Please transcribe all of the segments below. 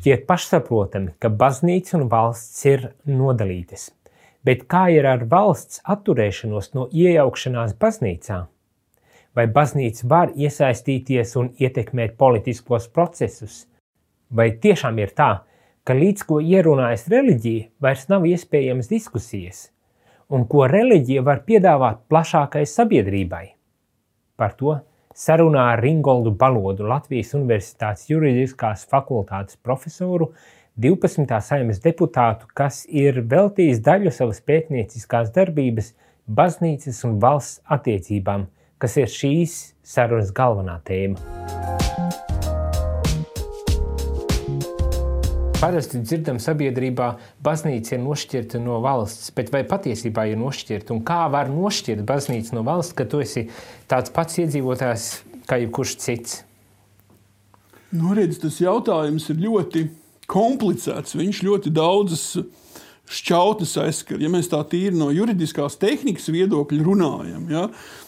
Šķiet pašsaprotami, ka baznīca un valsts ir nodalītas, bet kā ir ar valsts atturēšanos no iejaukšanās baznīcā? Vai baznīca var iesaistīties un ietekmēt politiskos procesus? Vai tiešām ir tā, ka līdz ko ierunājas reliģija, vairs nav iespējamas diskusijas, un ko reliģija var piedāvāt plašākai sabiedrībai? Par to sarunā ar Ringoldu Balodu, Latvijas Universitātes juridiskās fakultātes profesoru, 12. saimnes deputātu, kas ir veltījis daļu savas pētnieciskās darbības baznīcas un valsts attiecībām, kas ir šīs sarunas galvenā tēma. Parasti dzirdam sabiedrībā, baznīca ir nošķirta no valsts, bet vai patiesībā ir nošķirta? Un kā var nošķirt baznīcu no valsts, ka tu esi tāds pats iedzīvotājs kā jebkurš cits? Nu, redz, tas jautājums ir ļoti komplicēts. Viņš ļoti daudzas šķautnes aizskar. Ja mēs tā tīri no juridiskās tehnikas viedokļa runājam, ja,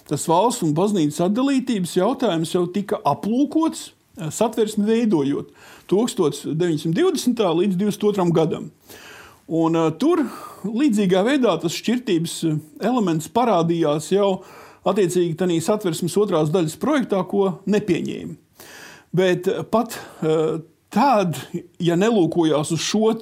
tas valsts un baznīcas atdalītības jautājums jau tika aplūkots satversmi veidojot. 1920. līdz 22. gadam. Un, uh, tur līdzīgā veidā tas šķirtības elements parādījās jau attiecīgi tādā satversmes otrās daļas projektā, ko nepieņēma. Bet pat uh, tad, ja nelūkojās uz šo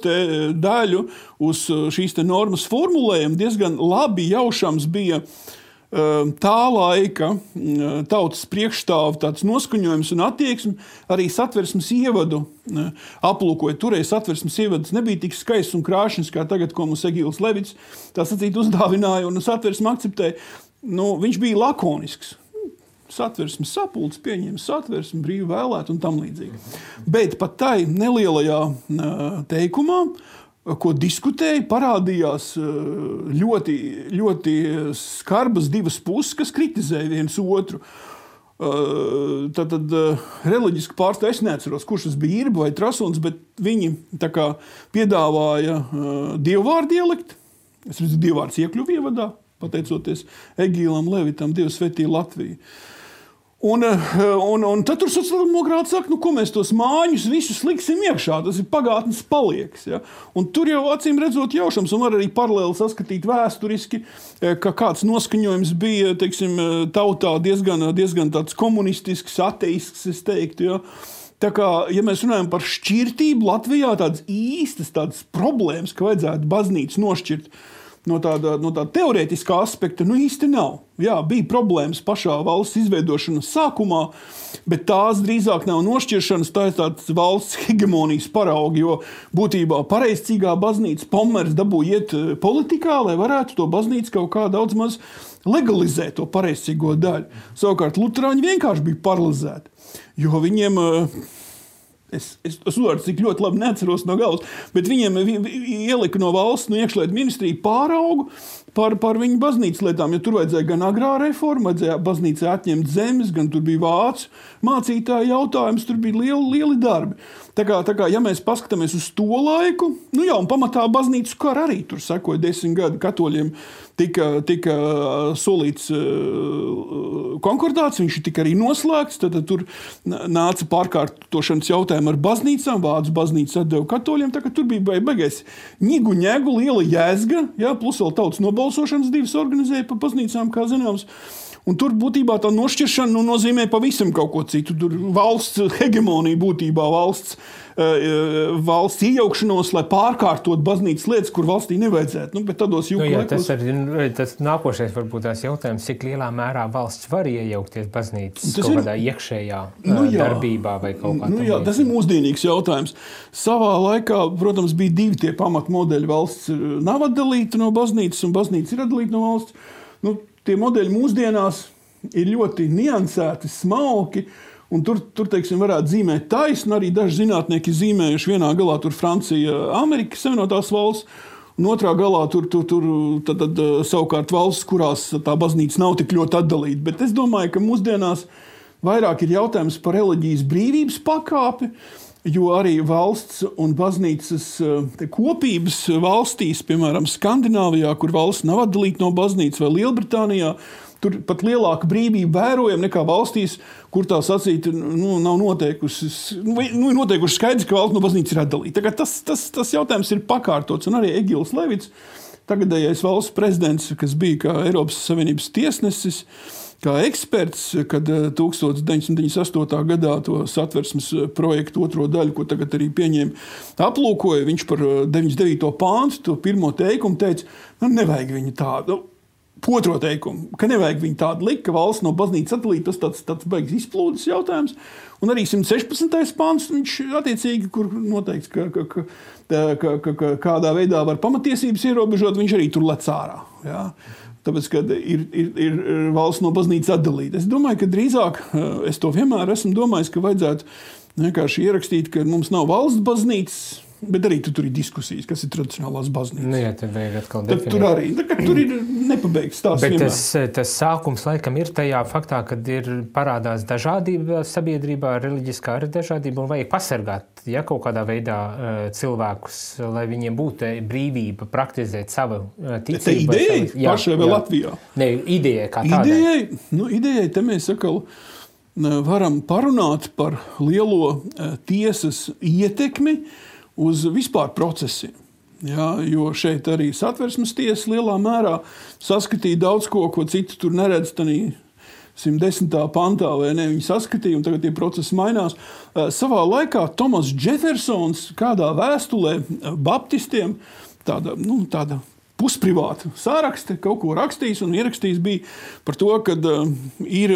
daļu, uz šīs normas formulējumu, diezgan labi jaušams bija uh, tā laika mm, tautas priekšstāvu noskaņojums un attieksme arī satversmes ievadu mm, aplūkoja. Toreiz satversmes ievads nebija tik skaists un krāšņs kā tagad, ko mums Egīls Levits tā sacīt uzdāvināja un satversme akceptēja. Nu, viņš bija lakonisks. Satversmes sapulcs, pieņēma satversmi, brīvi vēlēt un tam līdzīgi. Bet pat tai nelielajā mm, teikumā uh, ko diskutēja, parādījās eh, ļoti, ļoti skarbas divas puses, kas kritizēja viens otru. Eh, tad, tad eh, reliģiski pārstāvja, es neatceros, kurš tas bija īrba vai trasuns, bet viņi kā, piedāvāja dievvvārdu dialektu. Es redzu, dievvvārds iekļuva ievadā, pateicoties Egīlam Levitam, Dievs svētīja Latviju. Un, eh, un, un tad tur sociāldemokrāti saka, nu, ko mēs tos mājiņus visus liksim iekšā. Tas ir pagātnes palieks. Ja? Un tur jau acīm redzot, jaušams, un var arī paralēli saskatīt vēsturiski, eh, ka kāds noskaņojums bija teiksim, eh, tautā diezgan, diezgan komunistisks, ateisks, es teiktu. Ja? Tā kā, ja mēs runājam par šķirtību, Latvijā tādas īstas tādas problēmas, ka vajadzētu baznīcu nošķirt no tāda, no tāda teorētiskā aspekta nu īsti nav. Jā, bija problēmas pašā valsts izveidošanas sākumā, bet tās drīzāk nav nošķiršanas, tā ir tāds valsts hegemonijas paraugi, jo būtībā pareizcīgā baznīca pomers dabū iet eh, politikā, lai varētu to baznīcu kaut kā daudz maz legalizēt, to pareizcīgo daļu. Savukārt Lutāņi vienkārši bija paralizēti, jo viņiem uh, Es, es, es uzvaru, cik ļoti labi neatceros no galvas, bet viņiem ielika no valsts, no iekšlietu ministrija pāraugu par, par viņu baznīcas lietām. Jo tur vajadzēja gan agrā reforma, vajadzēja baznīcai atņemt zemes, gan tur bija vācu mācītāju jautājums, tur bija lieli, lieli darbi. Tā kā, tā kā, ja mēs paskatāmies uz to laiku, nu jā, un pamatā baznīcas kara arī tur sekoja desmit gadi. Katoļiem tika, tika solīts uh, konkordāts, viņš tika arī noslēgts. Tad, tad tur nāca pārkārtošanas jautājumi ar baznīcām, vācu baznīca atdeva katoļiem. Tur bija beigais ņigu, ņēgu, liela jēzga, jā, plus vēl tautas nobalsošanas divas organizēja pa baznīcām, kā zināms. Un tur būtībā tā nošķiršana nu, nozīmē pavisam kaut ko citu. Tur valsts hegemonija būtībā valsts, uh, valsts iejaukšanos, lai pārkārtotu baznīcas lietas, kur valstī nevajadzētu. Nu, nu, jā, tas ir nu, tas nākošais varbūt tās jautājums, cik lielā mērā valsts var iejaukties baznīcas tas kaut ir, kādā iekšējā nu, jā, darbībā vai kaut kā nu, jā, Tas ir mūsdienīgs jautājums. Savā laikā, protams, bija divi tie pamatmodeļi. Valsts nav atdalīta no baznīcas, un baznīca ir atdalīta no valsts. Nu, tie modeļi mūsdienās ir ļoti niansēti, smalki. Un tur, tur teiksim, varētu zīmēt taisnu. Arī daži zinātnieki zīmējuši vienā galā Francija, Amerikas Savienotās valsts. Un otrā galā tur, tur, tur tad, tad, savukārt valsts, kurās tā baznīca nav tik ļoti atdalīta. Bet es domāju, ka mūsdienās vairāk ir jautājums par reliģijas brīvības pakāpi. Jo arī valsts un baznīcas eh, kopības valstīs, piemēram, Skandināvijā, kur valsts nav atdalīta no baznīcas, vai Lielbritānijā, tur pat lielāka brīvība vērojama nekā valstīs, kur tā sacīt, nu, nav noteikusi. Nu, noteikuši skaidrs, ka valsts no baznīcas ir atdalīta. Tas, tas, tas jautājums ir pakārtots, un arī Egils Levits, tagadējais valsts prezidents, kas bija Eiropas Savienības tiesnesis, kā eksperts, kad 1998. Eh, gadā to satversmes eh, projektu otro daļu, ko tagad arī pieņēma, aplūkoja. Viņš par 99. Eh, pāntu, to pirmo teikumu teica, nu, nevajag viņu tādu. Otro teikumu, ka nevajag viņu tādu likt, ka valsts no baznīcas atdalīt, tas tāds, tāds beigas izplūdes jautājums. Un arī 116. pāns, viņš attiecīgi, kur noteikts, ka, ka, ka, ka, ka, ka kādā veidā var pamatiesības ierobežot, viņš arī tur lec ārā. Ja? Tāpēc, kad ir, ir, ir valsts no baznīcas atdalīta. Es domāju, ka drīzāk eh, es to vienmēr esmu domājis, ka vajadzētu vienkārši ierakstīt, ka mums nav valsts baznīcas Bet arī tu tur ir diskusijas, kas ir tradicionālās baznīcas. Nu, jā, tad vajag atkal definēt. Tur arī tā, tur ir nepabeigts stāsts. Bet tas, tas sākums laikam ir tajā faktā, ka ir parādās dažādība sabiedrībā, reliģiskā arī dažādība, un vajag pasargāt ja, kaut kādā veidā uh, cilvēkus, lai viņiem būtu brīvība praktizēt savu ticību. Tā ideja pašai vēl jā. Latvijā. Ne, ideja kā tāda. Idejai, nu, idejai te mēs sakam varam parunāt par lielo tiesas ietekmi uz vispār procesiem. Ja, jo šeit arī satversmes tiesa lielā mērā saskatīja daudz ko, ko citu tur neredz. 110. pantā, vai ne? Viņi saskatīja, un tagad tie procesi mainās. Eh, savā laikā Tomas Jeffersons kādā vēstulē eh, Baptistiem, tāda, nu, tāda pusprivāta sārakste, kaut ko rakstījis un ierakstījis bija par to, ka uh, ir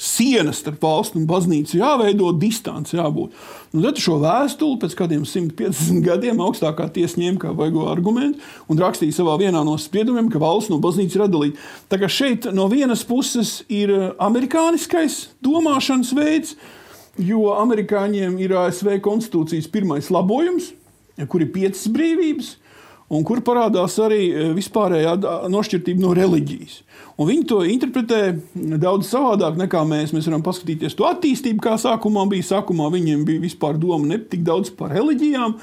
sienas starp valstu un baznīcu jāveido, distance jābūt. Un tad šo vēstuli pēc kādiem 150 gadiem augstākā tiesa ņēma kā vaigo argumentu un rakstīja savā vienā no spriedumiem, ka valsts no baznīcas ir atdalīta. Tā kā šeit no vienas puses ir uh, amerikāniskais domāšanas veids, jo amerikāņiem ir ASV konstitūcijas pirmais labojums, kur ir piecas brīvības un kur parādās arī e, vispārējā nošķirtība no reliģijas. Un viņi to interpretē daudz savādāk nekā mēs. Mēs varam paskatīties to attīstību, kā sākumā bija. Sākumā viņiem bija vispār doma ne tik daudz par reliģijām,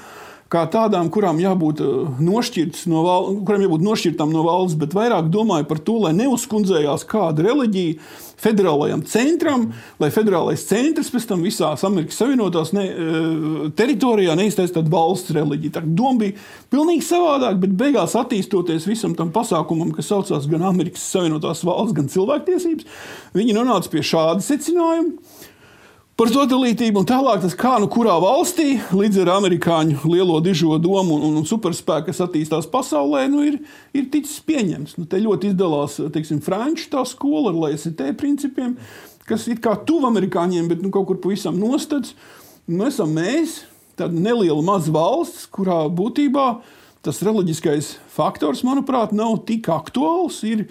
kā tādām, kurām jābūt eh, no, val, kurām jābūt nošķirtām no valsts, bet vairāk domāju par to, lai neuzkundzējās kāda reliģija federālajam centram, lai federālais centrs pēc tam visās Amerikas Savienotās ne, eh, teritorijā neiztaisa tādu valsts reliģiju. Tā doma bija pilnīgi savādāk, bet beigās attīstoties visam tam pasākumam, kas saucās gan Amerikas Savienotās valsts, gan cilvēktiesības, viņi nonāca pie šāda secinājuma par to dalītību, un tālāk tas kā nu kurā valstī, līdz ar amerikāņu lielo dižo domu un, un superspēku, kas attīstās pasaulē, nu, ir, ir ticis pieņemts. Nu, te ļoti izdalās teiksim, franču tā skola ar LST principiem, kas ir kā tuvu amerikāņiem, bet nu, kaut kur pavisam nostāds. Nu, esam mēs, tāda neliela maza valsts, kurā būtībā tas reliģiskais faktors, manuprāt, nav tik aktuāls. Ir,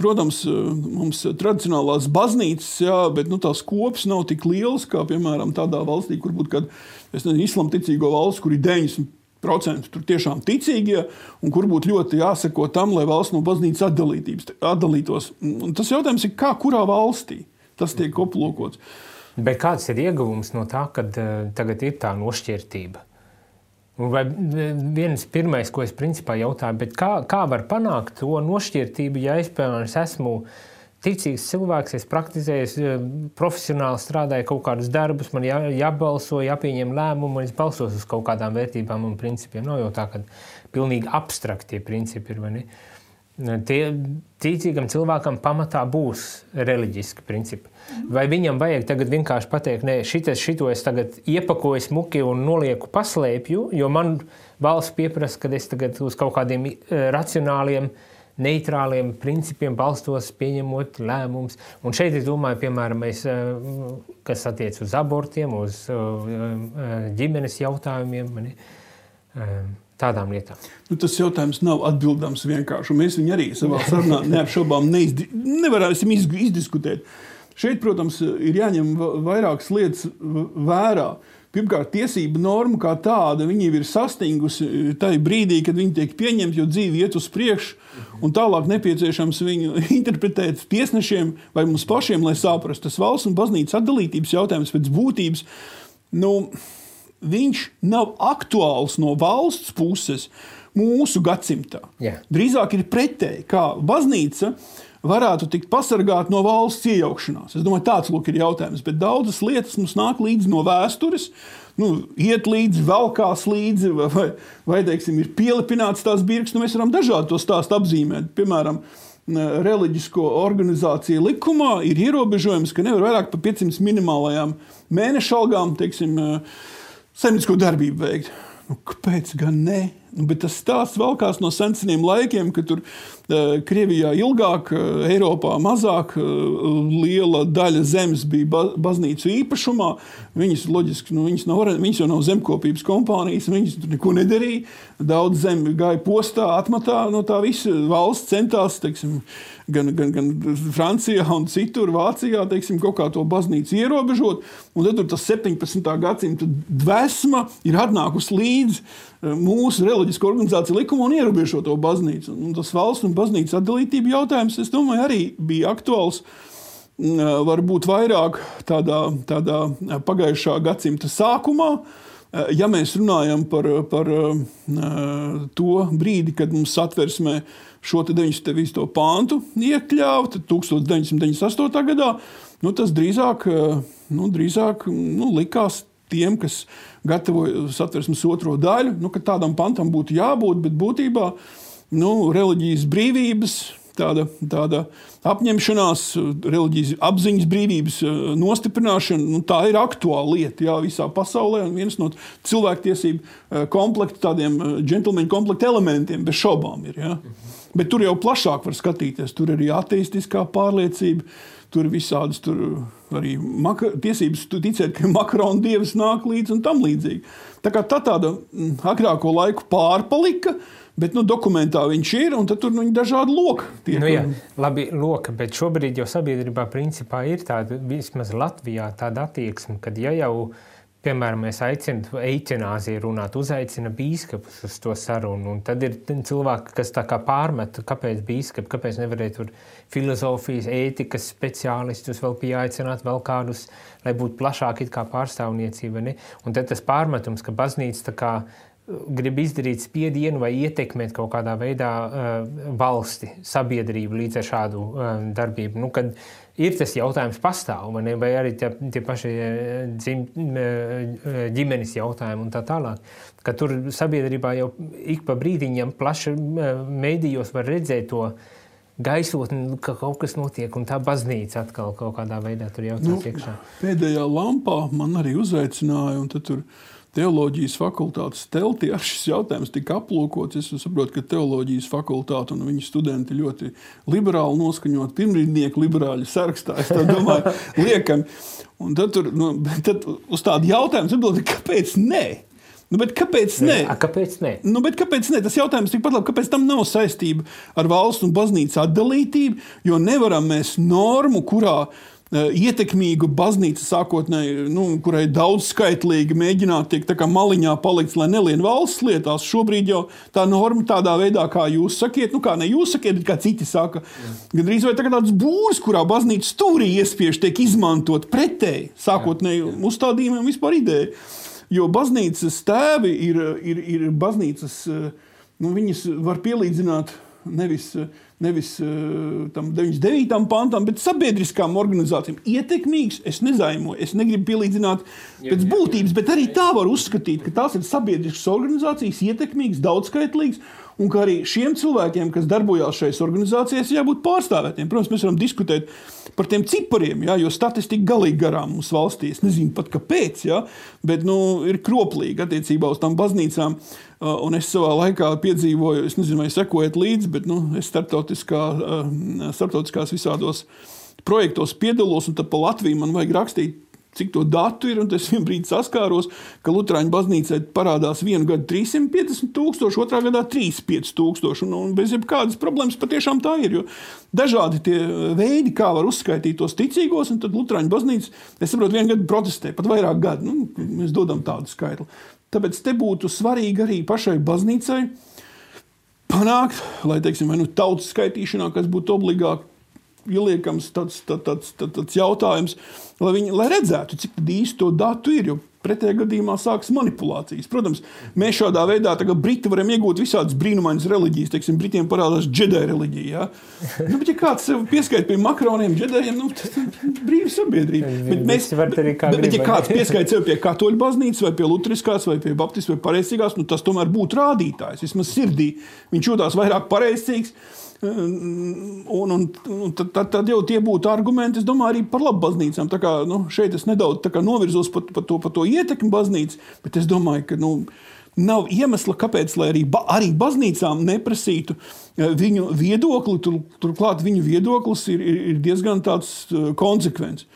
Protams, eh, mums ir tradicionālās baznīcas, jā, bet nu, tās kopas nav tik lielas kā, piemēram, tādā valstī, kur būtu kāda islamticīgo valsts, kur ir 90% tur tiešām ticīgie, un kur būtu ļoti jāseko tam, lai valsts no baznīcas atdalītos. Un tas jautājums ir, kā kurā valstī tas tiek aplūkots. Bet kāds ir ieguvums no tā, ka uh, tagad ir tā nošķirtība? Vai viens pirmais, ko es principā jautāju, kā, kā var panākt to nošķirtību, ja es, piemēram, esmu ticīgs cilvēks, es praktizēju, eh, profesionāli strādāju kaut kādus darbus, man jā, jābalso, jāpieņem lēmumu, un es balsos uz kaut kādām vērtībām un principiem. Nav jau tā, ka pilnīgi abstraktie principi ir, vai ne? Uh, Tie ticīgam cilvēkam pamatā būs reliģiski principi. Vai viņam vajag tagad vienkārši pateikt, nē, šitas, šito es tagad iepakoju smuki un nolieku paslēpju, jo man valsts pieprasa, ka es tagad uz kaut kādiem e, racionāliem, neitrāliem principiem balstos, pieņemot lēmumus. Un šeit es domāju, piemēram, mēs, e, kas attiec uz abortiem, uz e, ģimenes jautājumiem. Mani, tādām lietām? Nu, tas jautājums nav atbildams vienkārši. Mēs viņu arī savā sarunā neapšaubām nevarēsim izdiskutēt. Šeit, protams, ir jāņem vairākas lietas vērā. pirmkārt, tiesība norma kā tāda, viņa ir sastingusi tajā brīdī, kad viņa tiek pieņemta, jo dzīve iet uz priekšu, un tālāk nepieciešams viņu interpretēt tiesnešiem vai mums pašiem, lai saprastu, tas valsts un baznīcas atdalītības jautājums pēc būtības. Nu, viņš nav aktuāls no valsts puses mūsu gadsimtā. Jā. Drīzāk ir pretēji, kā baznīca varētu tikt pasargāta no valsts iejaukšanās. Es domāju, tāds lūk, ir jautājums. Bet daudzas lietas mums nāk līdzi no vēstures. Nu, iet līdzi, velkās līdzi, vai, vai, vai teiksim, ir pielipināts tās birks. Nu, mēs varam dažādi to stāstu apzīmēt. Piemēram, reliģisko organizāciju likumā ir ierobežojums, ka nevar vairāk par 500 minimālajām mēneša algām, teiksim, saimniecisko darbību veikt. Nu, kāpēc gan ne? Nu, bet tas stāsts valkās no seniem laikiem, kad tur Krievijā ilgāk, Eiropā mazāk, liela daļa zemes bija ba baznīcu īpašumā. Viņas, loģiski, nu, viņas, nav, viņas jau nav zemkopības kompānijas, viņas tur neko nedarīja. Daudz zemi gāja postā, atmatā no tā visa. Valsts centās, teiksim, gan, gan, gan Francijā, un citur, Vācijā, teiksim, kaut kā to baznīcu ierobežot. Un tad tas 17. gadsimta dvēsma ir atnākusi līdzi mūsu reliģisko organizāciju likumu un ierobežo to baznīcu. Un tas valsts un baznīcas atdalītība jautājums, es domāju, arī bija aktuāls. Varbūt vairāk tādā, tādā pagājušā gadsimta sākumā, ja mēs runājam par, par to brīdi, kad mums satversmē šo 99. pāntu iekļāva, tad 1998. gadā, nu, tas drīzāk, nu, drīzāk nu, likās tiem, kas gatavoja satversmes otro daļu, nu, ka tādam pantam būtu jābūt, bet būtībā nu, reliģijas brīvības. Tāda, tāda apņemšanās, reliģijas apziņas brīvības eh, nostiprināšana, nu, tā ir aktuāla lieta jā, visā pasaulē. Un viens no cilvēktiesību eh, komplekta, tādiem džentlmeņa eh, komplekta elementiem, bez šaubām, ir. Jā. Bet tur jau plašāk var skatīties. Tur ir arī ateistiskā pārliecība, tur visādas tur arī maka, tiesības ticēt, ka Makrona dievs nāk līdzi un tam līdzīgi. Tā kā tā tāda mm, agrāko laiku pārpalika. Bet nu, dokumentā viņš ir, un tur nu, ir dažādi loki. Tie, nu, jā, labi, loka, bet šobrīd jau sabiedrībā principā ir tāda, vismaz Latvijā, tāda attieksme, ka ja jau ir Piemēram, mēs aicinām eitanāziju runāt, uzaicina bīskapus uz to sarunu. Un tad ir cilvēki, kas tā kā pārmet, kāpēc bīskapi, kāpēc nevarēja tur filozofijas, ētikas speciālistus vēl pieaicināt, vēl kādus, lai būtu plašāka pārstāvniecība. Ne? Un tad tas pārmetums, ka baznīca kā, uh, grib izdarīt spiedienu vai ietekmēt kaut kādā veidā uh, valsti, sabiedrību līdz ar šādu uh, darbību. Nu, kad, uh, ir tas jautājums, pastāv, vai, ne? vai arī tie, tie paši eh, dzim, eh, ģimenes jautājumi un tā tālāk. Ka tur sabiedrībā jau ik pa brīdiņam plaši eh, mēdījos var redzēt to gaisotni, ka kaut kas notiek, un tā baznīca atkal kaut kādā veidā tur jau nu, iekšā. Pēdējā lampā man arī uzaicināja, un tur teoloģijas fakultātes telti ar šis jautājums tika aplūkots. Es saprotu, ka teoloģijas fakultāte un viņa studenti ļoti liberāli noskaņot, pirmrīdnieku liberāļu sarakstā. Es domāju, liekam. Un tad, tur, nu, tad uz tādu jautājumu atbildēt, kāpēc nē? Nu, kāpēc nē? A, kāpēc nē? Nu, kāpēc nē? Tas jautājums tikpat labi, kāpēc tam nav saistība ar valsts un baznīcas atdalītību, jo nevaram mēs normu, kurā Eh, ietekmīgu baznīcu sākotnēji, nu, kurai daudz skaitlīgi mēģināt tiek tā kā maliņā palikt, lai nelien valsts lietās. Šobrīd jau tā norma tādā veidā, kā jūs sakiet, nu kā ne jūs sakiet, bet kā citi saka, gan drīz vai tāds būrs, kurā baznīca stūrī iespiež tiek izmantot pretēji sākotnēji uzstādījumiem vispār ideja. Jo baznīcas tēvi ir, ir, ir baznīcas, eh, nu, viņas var pielīdzināt nevis uh, nevis uh, tam 99. pantam, bet sabiedriskām organizācijām. Ietekmīgs, es nezaimoju, es negribu pielīdzināt pēc būtības, bet arī tā var uzskatīt, ka tās ir sabiedriskas organizācijas, ietekmīgas, daudzskaitlīgas. Un ka arī šiem cilvēkiem, kas darbojās šajās organizācijās, jābūt pārstāvētiem. Protams, mēs varam diskutēt par tiem cipariem, jā, jo statistika galīgi garām mūsu valstī. Es nezinu pat kāpēc, jā, bet nu, ir kroplīgi attiecībā uz tām baznīcām. Uh, un es savā laikā piedzīvoju, es nezinu, vai sekojat līdzi, bet nu, es starptautiskā, uh, starptautiskās visādos projektos piedalos, un tad pa Latviju man vajag rakstīt cik to datu ir. Es vienā brīdī saskāros, ka Lutāņu baznīcai parādās vienu gadu 350 tūkstoši, otrā gadā 35 tūkstoši. Un, un bez jebkādas problēmas patiešām tā ir. Dažādi tie veidi, kā var uzskaitīt tos ticīgos, un tad Lutāņu baznīca, es saprotu, vienu gadu protestē, pat vairāk gadu. Nu, mēs dodam tādu skaitli. Tāpēc te būtu svarīgi arī pašai baznīcai panākt, lai teiksim, nu, tautas skaitīšanā, kas būtu obligāti ieliekams tāds, tāds, tāds, tāds jautājums, lai viņi lai redzētu, cik īsti to datu ir. Pretējā gadījumā sāksies manipulācijas. Protams, mēs šādā veidā Briti varam iegūt visādas brīnumainas reliģijas. Teiksim, Britiem parādās džedēja reliģija. Ja? Nu, bet, ja kāds pieskaita pie makroniem, džedējiem, nu, tas ir brīva sabiedrība. Bet, mēs, bet, bet, bet, ja kāds pieskaita sev pie katoļu baznīcas, vai pie lutriskās, vai pie baptistu, vai pareizcīgās, nu, tas tomēr būtu rādītājs. Vismaz sirdī viņš jūtās vairāk pareizcīgs Un, un, un tad, tad, jau tie būtu argumenti, es domāju, arī par labu baznīcām. Tā kā, nu, šeit es nedaudz novirzos par, par, to, par to ietekmi baznīcas, bet es domāju, ka. Nu, Nav iemesla, kāpēc arī, ba, arī baznīcām neprasītu eh, viņu viedokli. Tur, turklāt viņu viedoklis ir, ir, ir diezgan eh, konsekvents.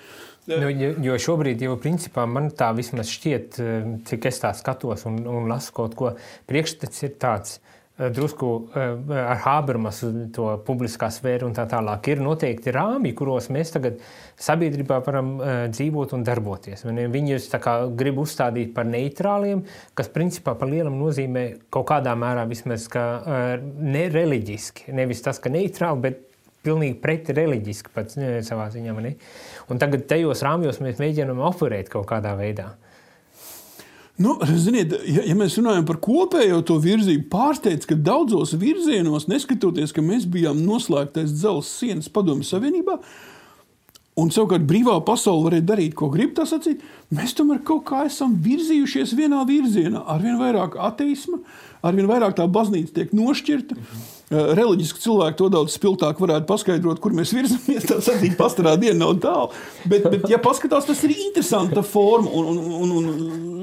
Nu, jo šobrīd jau principā man tā vismaz šķiet, eh, cik es tā skatos un, un lasu kaut ko, priekšstats ir tāds, drusku eh, ar Habermasu to publiskā sfēru un tā tālāk. Ir noteikti rāmji, kuros mēs tagad sabiedrībā varam dzīvot un darboties. Viņus grib uzstādīt par neitrāliem, kas principā par lielam nozīmē kaut kādā mērā vismaz ka, nereliģiski. Nevis tas, ka neitrāli, bet pilnīgi pretreliģiski pats savā ziņā. Un tagad tajos rāmjos mēs mēģinām operēt kaut kādā veidā. Nu, ziniet, ja, ja mēs runājam par kopējo to virzību, pārsteidz, ka daudzos virzienos, neskatoties, ka mēs bijām noslēgtais dzelzceļa sienas padomju savienībā, un savukārt brīvā pasaule varēja darīt, ko grib, tas acīt, mēs tomēr kaut kā esam virzījušies vienā virzienā. Arvien vairāk ateisma, arvien vairāk tā baznīca tiek nošķirta. Mhm. Eh, reliģiski cilvēki to daudz spilgtāk varētu paskaidrot, kur mēs virzamies. Tā sadzīve pastāvā diena nav tālu. Bet, bet, ja paskatās, tas ir interesanta forma un, un, un,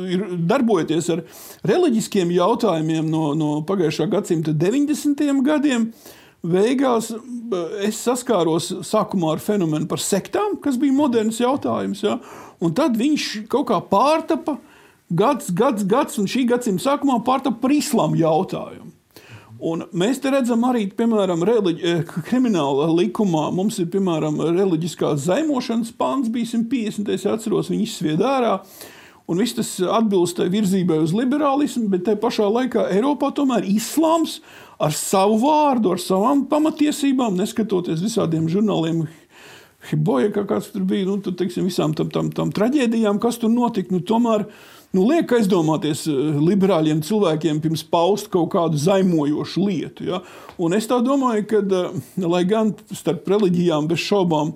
un darbojoties ar reliģiskiem jautājumiem no, no pagājušā gadsimta 90. gadiem. Beigās eh, es saskāros sākumā ar fenomenu par sektām, kas bija moderns jautājums. Ja? Un tad viņš kaut kā pārtapa gads, gads, gads, un šī gadsimta sākumā pārtapa par islāma jautājumu. Un mēs te redzam arī, piemēram, reliģi, eh, krimināla likumā. Mums ir, piemēram, reliģiskās zaimošanas pants, bija 150. Es atceros, viņi izsvied ārā. Un viss tas atbilst virzībai uz liberālismu, bet tajā pašā laikā Eiropā tomēr islāms ar savu vārdu, ar savām pamatiesībām, neskatoties visādiem žurnāliem, Hiboja, kā kāds tur bija, nu, tad, teiksim, visām tam, tam, tam traģēdijām, kas tur notika, nu, tomēr nu, liek aizdomāties eh, liberāļiem cilvēkiem pirms paust kaut kādu zaimojošu lietu. Ja? Un es tā domāju, ka, eh, lai gan starp reliģijām bez šaubām,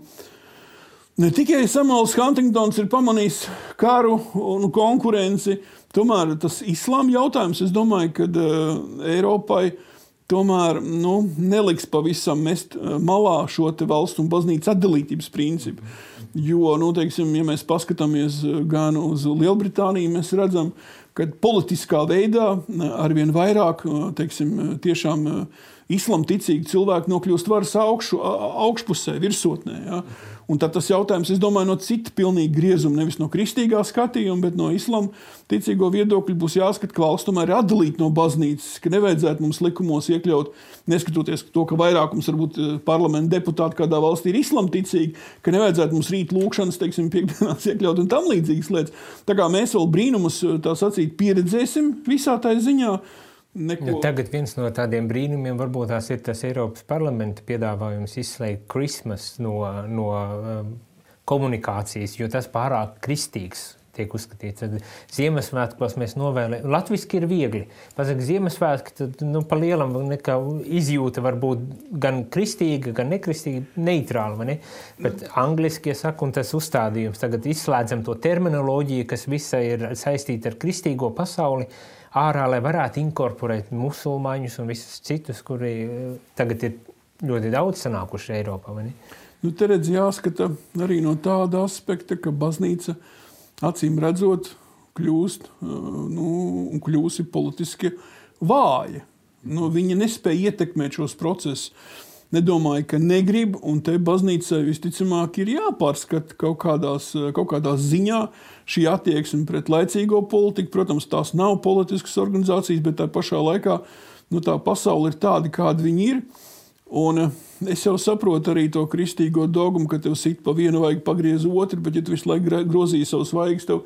ne tikai Samuels Huntingtons ir pamanījis karu un konkurenci, tomēr tas islāma jautājums, es domāju, ka uh, Eiropai tomēr nu, neliks pavisam mest malā šo valstu un baznīcas atdalītības principu. Jo, nu, teiksim, ja mēs paskatāmies eh, gan uz Lielbritāniju, mēs redzam, ka politiskā veidā eh, arvien vairāk eh, teiksim, tiešām islamticīgi cilvēki nokļūst varas augšu, augšpusē, virsotnē. Ja? Un tad tas jautājums, es domāju, no cita pilnīgi griezuma, nevis no kristīgā skatījuma, bet no islāma ticīgo viedokļa būs jāskata, ka valsts tomēr ir atdalīta no baznīcas, ka nevajadzētu mums likumos iekļaut, neskatoties to, ka vairākums varbūt eh, parlamenta deputāti kādā valstī ir islamticīgi, ka nevajadzētu mums rīt lūkšanas, teiksim, piekdienās iekļaut un tam līdzīgas lietas. Tā kā mēs vēl brīnumus, eh, tā sacīt, pieredzēsim visā tā ziņā. Neko... Nu, tagad viens no tādiem brīnumiem varbūt ir tas Eiropas parlamenta piedāvājums izslēgt Christmas no, no um, komunikācijas, jo tas pārāk kristīgs tiek uzskatīts. Tad Ziemassvētkos mēs novēlējam, Latvijas ir viegli. Pasaka, Ziemassvētki tad nu, pa lielam izjūta var būt gan kristīga, gan nekristīga, neitrāla. Ne? Bet angliski, ja saka, un tas uzstādījums tagad izslēdzam to terminoloģiju, kas visai ir saistīta ar kristīgo pasauli ārā, lai varētu inkorporēt musulmaņus un visus citus, kuri eh, tagad ir ļoti daudz sanākuši Eiropā. Nu, te redz, jāskata arī no tāda aspekta, ka baznīca acīm redzot kļūst, eh, nu, kļūsi politiski vāja. Nu, viņa nespēja ietekmēt šos procesus nedomāju, ka negrib, un te baznīcai visticamāk ir jāpārskata kaut, kādās, kaut kādā ziņā šī attieksme pret laicīgo politiku. Protams, tās nav politiskas organizācijas, bet tā pašā laikā nu, tā pasaule ir tāda, kāda viņi ir. Un eh, es jau saprotu arī to kristīgo dogmu, ka tev sit pa vienu vajag pagriezt otru, bet ja tu visu laiku grozīji savus vaigus, tev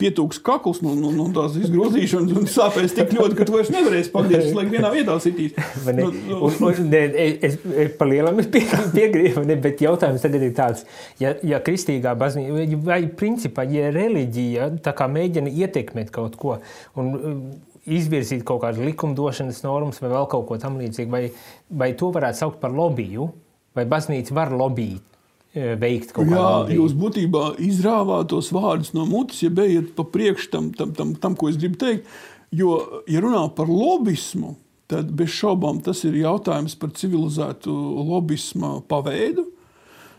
pietūks kakls no, no, no tās izgrozīšanas un sāpēs tik ļoti, ka tu vairs nevarēsi pagriezt, lai vienā vietā sitīs. Nu, nu. Un, un, ne, es, es pa lielam pie, piegriebu, ne, bet jautājums tagad ir tāds, ja, ja kristīgā baznīca, vai principā, ja reliģija tā kā mēģina ietekmēt kaut ko un um, izvirzīt kaut kādas likumdošanas normas vai vēl kaut ko tam līdzīgu, vai, vai to varētu saukt par lobiju, vai baznīca var lobīt veikt kaut kādu lietu. Jūs būtībā izrāvāt tos vārdus no mutes, ja bijat pa priekšu tam, tam, tam, tam, ko es gribu teikt. Jo, ja runā par lobismu, tad bez šaubām tas ir jautājums par civilizētu lobisma paveidu.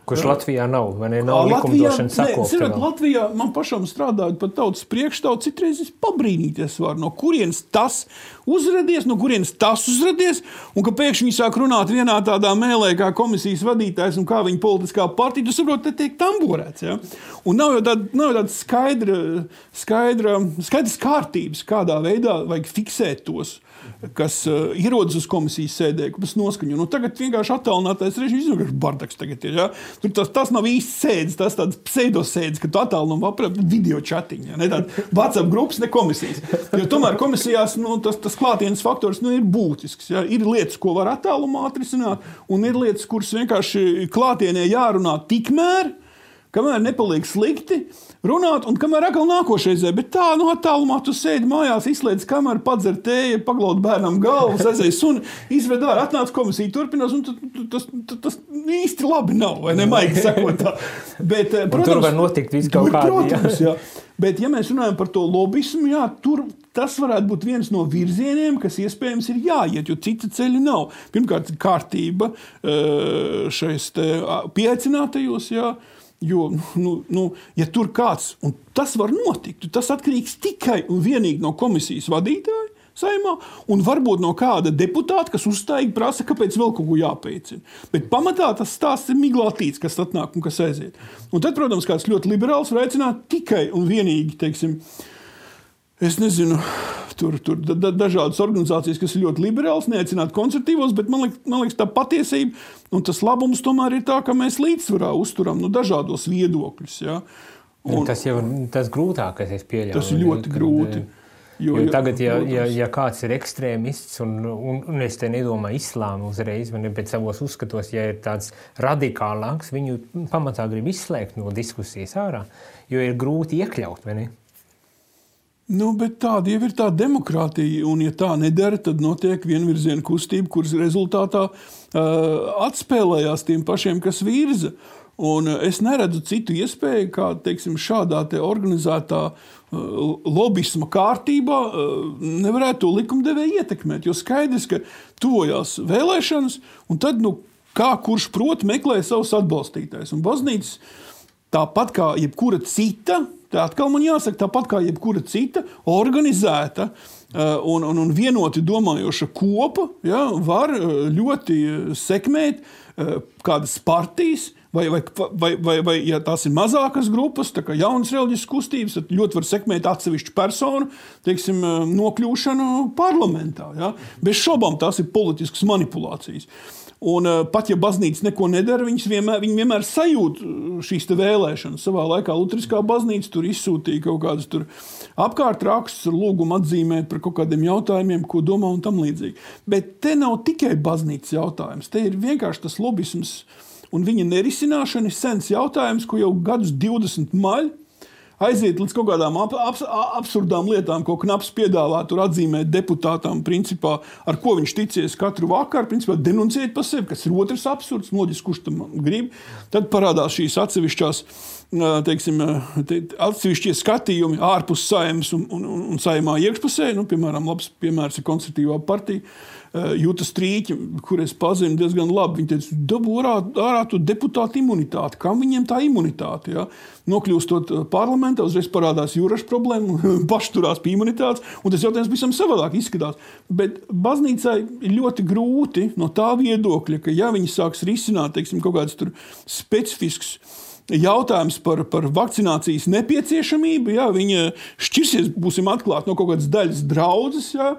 Kurš Latvijā nav? Vai ne? Nav likumdošanas sakopta. Latvijā man pašam strādājot par tautas priekšstāvu, citreiz es pabrīnīties var, no kurienes tas uzradies, no kurienes tas uzradies, un ka pēkšņi sāk runāt vienā tādā mēlē kā komisijas vadītājs un kā viņa politiskā partija, tu saproti, te tiek tamborēts. Ja? Un nav jau tāda, nav jau tāda skaidra, skaidra, skaidras kārtības, kādā veidā vajag fiksēt tos kas uh, ierodas uz komisijas sēdē, kas noskaņo. Nu, tagad vienkārši attālinātais režīms, kas bardaks tagad ir. Ja? Tur tas, tas nav īsts sēdes, tas tāds pseidosēdes, ka tu attālinām apkārt video chatiņu. Ja? Ne tāda WhatsApp grupas, ne komisijas. Jo tomēr komisijās nu, tas, tas klātienes faktors nu, ir būtisks. Ja? Ir lietas, ko var attālumā atrisināt, un ir lietas, kuras vienkārši klātienē jārunā tikmēr, kamēr nepaliek slikti runāt, un kamēr atkal nākošais bet tā, nu, attālumā tu sēdi mājās, izslēdz kameru, padzer tēju, paglaud bērnam galvu, aizēj suni, izved ārā, atnāc komisija, turpinās, un tas, tas, tas īsti labi nav, vai ne, maigi sakot tā. Bet, eh, protams, tur var notikt viss kaut kādā. Protams, jā. Bet, ja mēs runājam par to lobismu, jā, tur tas varētu būt viens no virzieniem, kas iespējams ir jāiet, jo cita ceļa nav. Pirmkārt, kārtība eh, šais pieaicinātajos, jā, Jo, nu, nu, ja tur kāds, un tas var notikt, tas atkarīgs tikai un vienīgi no komisijas vadītāja. Saimā, un varbūt no kāda deputāta, kas uzstājīgi prasa, kāpēc vēl kaut ko jāpēcina. Bet pamatā tas stāsts ir miglātīts, kas atnāk un kas aiziet. Un tad, protams, kāds ļoti liberāls var aicināt tikai un vienīgi, teiksim, es nezinu, tur, tur da, dažādas organizācijas, kas ir ļoti liberālas, neaicināt konservatīvos, bet man liekas, man liekas tā patiesība un tas labums tomēr ir tā, ka mēs līdzsvarā uzturam nu, dažādos viedokļus. Ja? Un, tas jau ir tas grūtākais, es pieļauju. Tas ir ļoti kad, grūti. Jo, jo tagad, ja, ja, ja kāds ir ekstrēmists, un, un, un es te nedomāju islāmu uzreiz, bet savos uzskatos, ja ir tāds radikālāks, viņu pamatā grib izslēgt no diskusijas ārā, jo ir grūti iekļaut. Nu, bet tāda jau ir tā demokrātija, un ja tā nedara, tad notiek vienvirziena kustība, kuras rezultātā uh, atspēlējās tiem pašiem, kas virza. Un es neredzu citu iespēju, kā teiksim, šādā te organizētā uh, lobbyisma kārtībā uh, nevarētu to likumdevēju ietekmēt. Jo skaidrs, ka tuvojās vēlēšanas, un tad nu, kā kurš prot meklē savus atbalstītājus. Un baznīca tāpat kā jebkura cita Tā atkal man jāsaka, tāpat kā jebkura cita organizēta uh, un, un, un vienoti domājoša kopa, ja, var uh, ļoti sekmēt uh, kādas partijas. Vai, vai, vai, vai, vai, ja tās ir mazākas grupas, tā kā jaunas reliģiskas kustības, tad ļoti var sekmēt atsevišķu personu teiksim, nokļūšanu parlamentā. Ja? Bez šaubām tās ir politiskas manipulācijas. Uh, Un, uh, pat ja baznīca neko nedara, vienmēr, viņi vienmēr sajūt eh, šīs vēlēšanas. Savā laikā Lutriskā baznīca tur izsūtīja kaut kādus apkārtrakstus ar lūgumu atzīmēt par kaut kādiem jautājumiem, ko domā un tam līdzīgi. Bet te nav tikai baznīcas jautājums, te ir vienkārši tas lobisms un viņa nerisināšana ir sens jautājums, ko jau gadus 20 maļ aiziet līdz kaut kādām ap, ap, absurdām lietām, ko knaps piedāvā tur atzīmēt deputātam, principā, ar ko viņš ticies katru vakaru, principā denunciēt par sevi, kas ir otrs absurds, loģiski, kurš tam grib. Tad parādās šīs atsevišķās. Teiksim, te, atsevišķie skatījumi ārpus saimnes un, un, un saimā iekšpusē, nu, piemēram, labs piemērs ir konservatīvā partija Eh, Jūtas Strīķi, kur es pazinu diezgan labi. Viņa teica, dabū ārā to deputātu imunitāti. Kam viņiem tā imunitāte? Ja? Nokļūstot eh, parlamentā, uzreiz parādās jūras problēma, paši turās pie imunitātes, un tas jautājums visam savādāk izskatās. Bet baznīcai ir ļoti grūti no tā viedokļa, ka ja viņi sāks risināt teiksim, kaut kādas specifiskas jautājums par, par vakcinācijas nepieciešamību. Jā, viņa šķirsies, būsim atklāti, no kaut kādas daļas draudzes. Jā,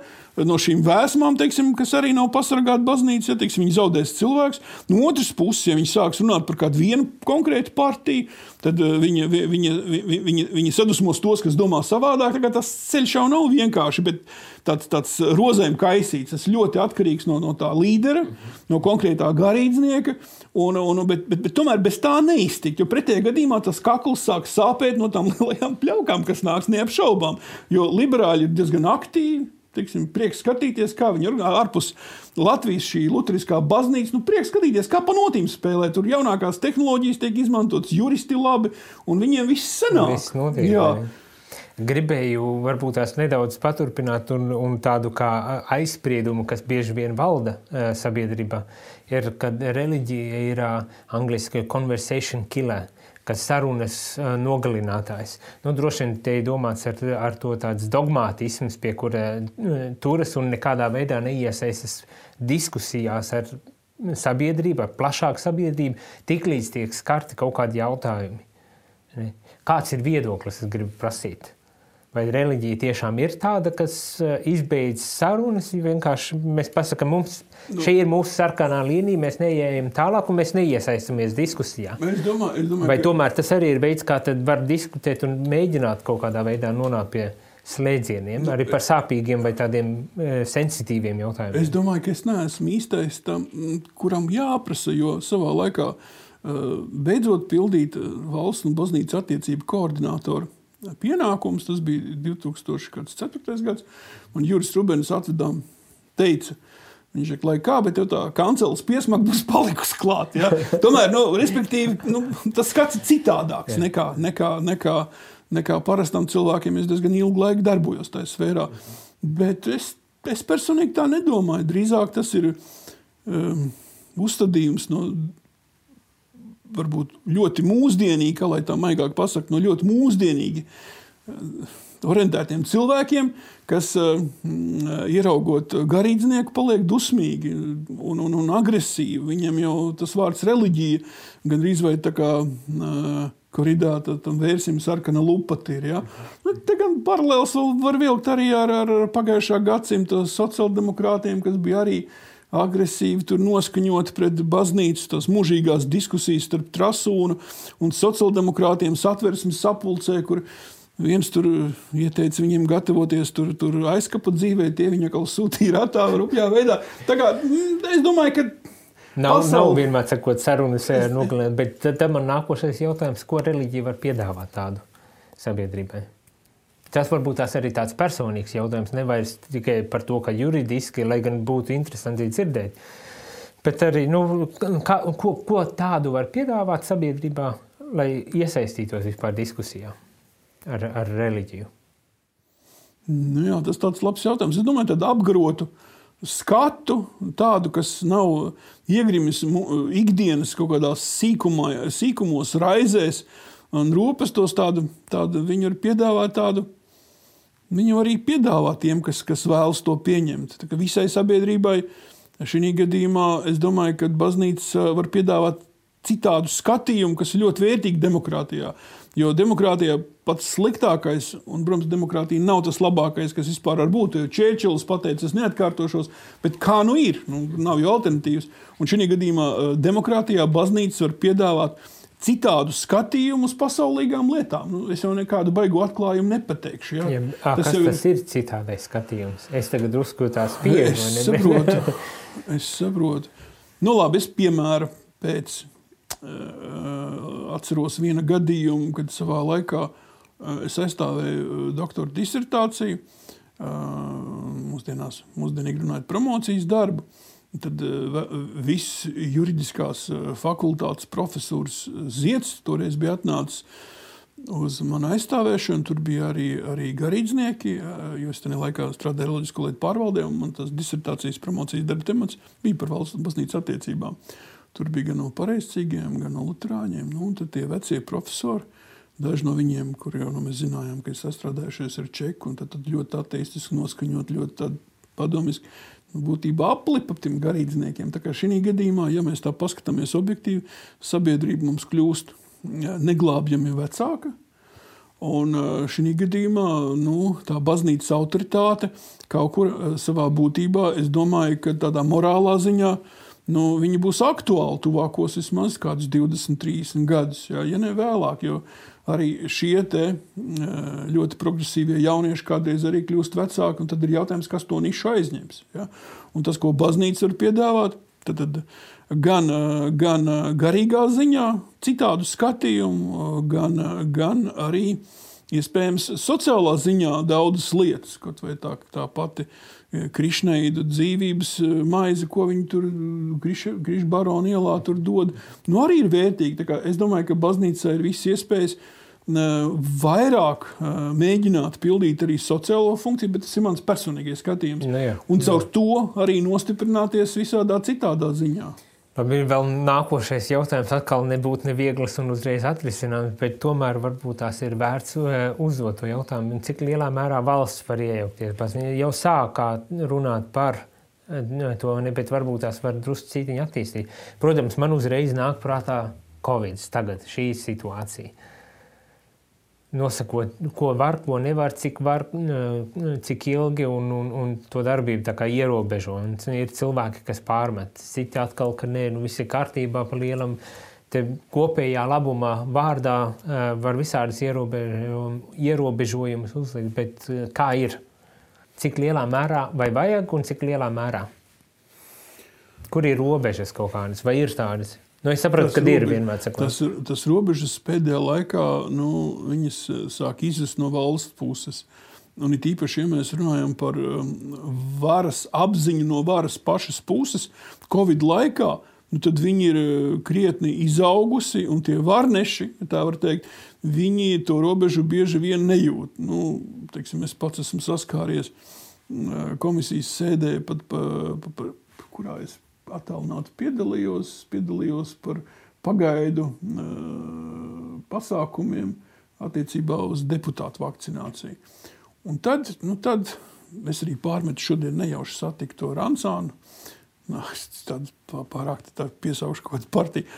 no šīm vēsmām, teiksim, kas arī nav pasargāta baznīca, ja teiksim, viņi zaudēs cilvēks. No otras puses, ja viņi sāks runāt par kādu vienu konkrētu partiju, tad viņi, viņi, viņi, viņi, viņi sadusmos tos, kas domā savādāk. Tas ceļš jau nav vienkārši, bet tāds, tāds rozēm kaisīts. Tas ļoti atkarīgs no, no tā līdera, no konkrētā garīdznieka. Un, un, bet, bet, bet tomēr bez tā neiztikt, jo pretējā gadījumā tas kakls sāk sāpēt no tām lielajām pļaukām, kas nāks neapšaubām. Jo liberāļi ir diezgan aktīvi Tiksim, prieks skatīties, kā viņi ir ārpus Latvijas šī Lutheriskā baznīca. Nu, prieks skatīties, kā pa notīm spēlē. Tur jaunākās tehnoloģijas tiek izmantotas, juristi labi, un viņiem viss sanāk. Viss notiek, Jā. Gribēju varbūt tās nedaudz paturpināt, un, un tādu kā aizspriedumu, kas bieži vien valda uh, sabiedrībā, ir, ka reliģija ir uh, angliski conversation killer kas sarunas nogalinātājs. Nu, droši vien te ir domāts ar, ar to tāds dogmātisms, pie kura turas un nekādā veidā neiesaistas diskusijās ar sabiedrību, ar plašāku sabiedrību, tiklīdz tiek skarti kaut kādi jautājumi. Kāds ir viedoklis, es gribu prasīt? Vai reliģija tiešām ir tāda, kas eh, izbeidz sarunas? Vienkārši mēs pasakām, mums nu, šī ir mūsu sarkanā līnija, mēs neejam tālāk un mēs neiesaistamies diskusijā. Es domāju, es domāju, Vai tomēr tas arī ir veids, kā var diskutēt un mēģināt kaut kādā veidā nonākt pie slēdzieniem, nu, arī par sāpīgiem vai tādiem e, sensitīviem jautājumiem? Es domāju, ka es neesmu īstais tam, kuram jāprasa, jo savā laikā uh, beidzot pildīt valsts un baznīcas attiecību koordinātoru pienākums. Tas bija 2004. gads. Un Juris Rubens atvedām, teica, Viņš ir lai kā, bet tā kancels piesmaka būs palikusi klāt. Ja? Tomēr, nu, respektīvi, nu, tas skats ir citādāks nekā, nekā, nekā, nekā parastam cilvēkiem. Es diezgan ilgu laiku darbojos tajā sfērā. Bet es, es personīgi tā nedomāju. Drīzāk tas ir um, uzstādījums no varbūt ļoti mūsdienīgi, kā lai tā maigāk pasakā, no ļoti mūsdienīgi eh, orientētiem cilvēkiem, kas uh, ieraugot garīdznieku, paliek dusmīgi un, un, un agresīvi. Viņam jau tas vārds reliģija gandrīz vai tā kā uh, koridā tam vērsim sarkana lupati ir. Ja? Nu, te gan paralēls var vilkt arī ar, ar pagājušā gadsimta sociāldemokrātiem, kas bija arī uh, agresīvi tur noskaņot pret baznīcu, tās mūžīgās diskusijas starp Trasūnu un sociāldemokrātiem satversmes sapulcē, kur viens tur ieteica viņiem gatavoties tur, tur aizkapa dzīvē, tie viņa kaut sūtīja ratā, rupjā veidā. Tā kā, mm, es domāju, ka Nav, pasauli... nav vienmēr sakot, sarunas ar nogalinājumu, bet tad man nākošais jautājums, ko reliģija var piedāvāt tādu sabiedrībai? Tas varbūt tās arī tāds personīgs jautājums, nevis tikai par to, ka juridiski, lai gan būtu interesanti dzirdēt. Bet arī, nu, kā, ko, ko tādu var piedāvāt sabiedrībā, lai iesaistītos vispār diskusijā ar, ar reliģiju? Nu jā, tas ir labs jautājums. Es domāju, tādu apgarotu skatu, tādu, kas nav iegrimis ikdienas kaut kādās sīkumā, sīkumos, raizēs un rūpestos. Tādu, tādu, viņu ir piedāvāt tādu Viņu arī piedāvā tiem, kas, kas vēlas to pieņemt. Visai sabiedrībai šī gadījumā es domāju, ka baznīca var piedāvāt citādu skatījumu, kas ir ļoti vērtīgi demokrātijā. Jo demokrātijā pats sliktākais, un, protams, demokrātija nav tas labākais, kas vispār var būt. Čērčils pateica, es neatkārtošos, bet kā nu ir? Nu, nav jau alternatīvas. Un šī gadījumā eh, demokrātijā baznīca var piedāvāt citādu skatījumu uz pasaulīgām lietām. Nu, es jau nekādu baigu atklājumu nepateikšu. Ja? Ja, a, tas, jau... tas ir citādais skatījums. Es tagad drusku tās pieeju. Es saprotu. es saprotu. Nu, labi, es piemēru pēc uh, atceros viena gadījumu, kad savā laikā uh, es aizstāvēju doktora disertāciju. Uh, mūsdienās, mūsdienīgi runājot, promocijas darbu. Uh, Tad eh, viss juridiskās eh, fakultātes profesors Ziedants toreiz bija atnācis uz manu aizstāvēšanu. Tur bija arī, arī garīdznieki, eh, jo es tajā laikā strādāju Reliģisko lietu pārvaldē, un man tas disertācijas promocijas darba temats bija par valsts un baznīcas attiecībām. Tur bija gan no pareizcīgiem, gan no luterāņiem. Nu, tad tie vecie profesori, daži no viņiem, kuriem nu, mēs zinājām, ka ir sastrādājušies ar čeku, un tad, tad ļoti ateistiski noskaņot, ļoti padomiski būtībā aplipa tiem garīdzniekiem. Tā kā šī gadījumā, ja mēs tā paskatāmies objektīvi, sabiedrība mums kļūst neglābjami vecāka. Un šī gadījumā nu, tā baznīcas autoritāte kaut kur savā būtībā, es domāju, ka tādā morālā ziņā nu, viņi būs aktuāli tuvākos vismaz kādus 20, 30 gadus, jā, ja ne vēlāk. Jo arī šie te, ļoti progresīvie jaunieši kādreiz arī kļūst vecāki, un tad ir jautājums, kas to nišu aizņems. Ja? Un tas, ko baznīca var piedāvāt, tad, tad gan, gan garīgā ziņā, citādu skatījumu, gan, gan arī iespējams sociālā ziņā daudzas lietas, kaut vai tā, tā pati krišneidu dzīvības maize, ko viņi tur Krišbarona Kriš ielā tur dod, nu arī ir vērtīgi. Es domāju, ka baznīcā ir visas iespējas vairāk mēģināt pildīt arī sociālo funkciju, bet tas ir mans personīgais skatījums. Nu, jā, un caur jā. to arī nostiprināties visādā citādā ziņā. Labi, vēl nākošais jautājums atkal nebūtu neviegls un uzreiz atrisināms, bet tomēr varbūt tās ir vērts uzdot to jautājumu, cik lielā mērā valsts var iejaukties. Jau sākāt runāt par to, bet varbūt tās var drusku citiņi attīstīt. Protams, man uzreiz nāk prātā Covid, tagad šī situācija nosakot, ko var, ko nevar, cik, var, cik ilgi un, un, un to darbību ierobežo. Un ir cilvēki, kas pārmet, citi atkal, ka nē, nu, viss ir kārtībā pa lielam. Te kopējā labumā vārdā var visādas ierobežojumus uzlikt, bet kā ir? Cik lielā mērā vai vajag un cik lielā mērā? Kur ir robežas kaut kādas vai ir tādas? Nu, es saprotu, ka ir vienmēr sakot. Tas, tas robežas pēdējā laikā nu, sāk izjust no valsts puses. Un it īpaši, ja mēs runājam par um, varas apziņu no varas pašas puses, Covid laikā, nu, tad viņi ir uh, krietni izaugusi, un tie varneši, tā var teikt, viņi to robežu bieži vien nejūt. Nu, teiksim, es pats esmu saskāries uh, komisijas sēdē, pat pa, pa, pa, kurā es attālināti piedalījos, piedalījos par pagaidu pasākumiem attiecībā uz deputātu vakcināciju. Un tad, nu tad es arī pārmetu šodien nejauši satikt to Ransānu. Nā, es tādu pārāk tā piesaušu kaut kādu partiju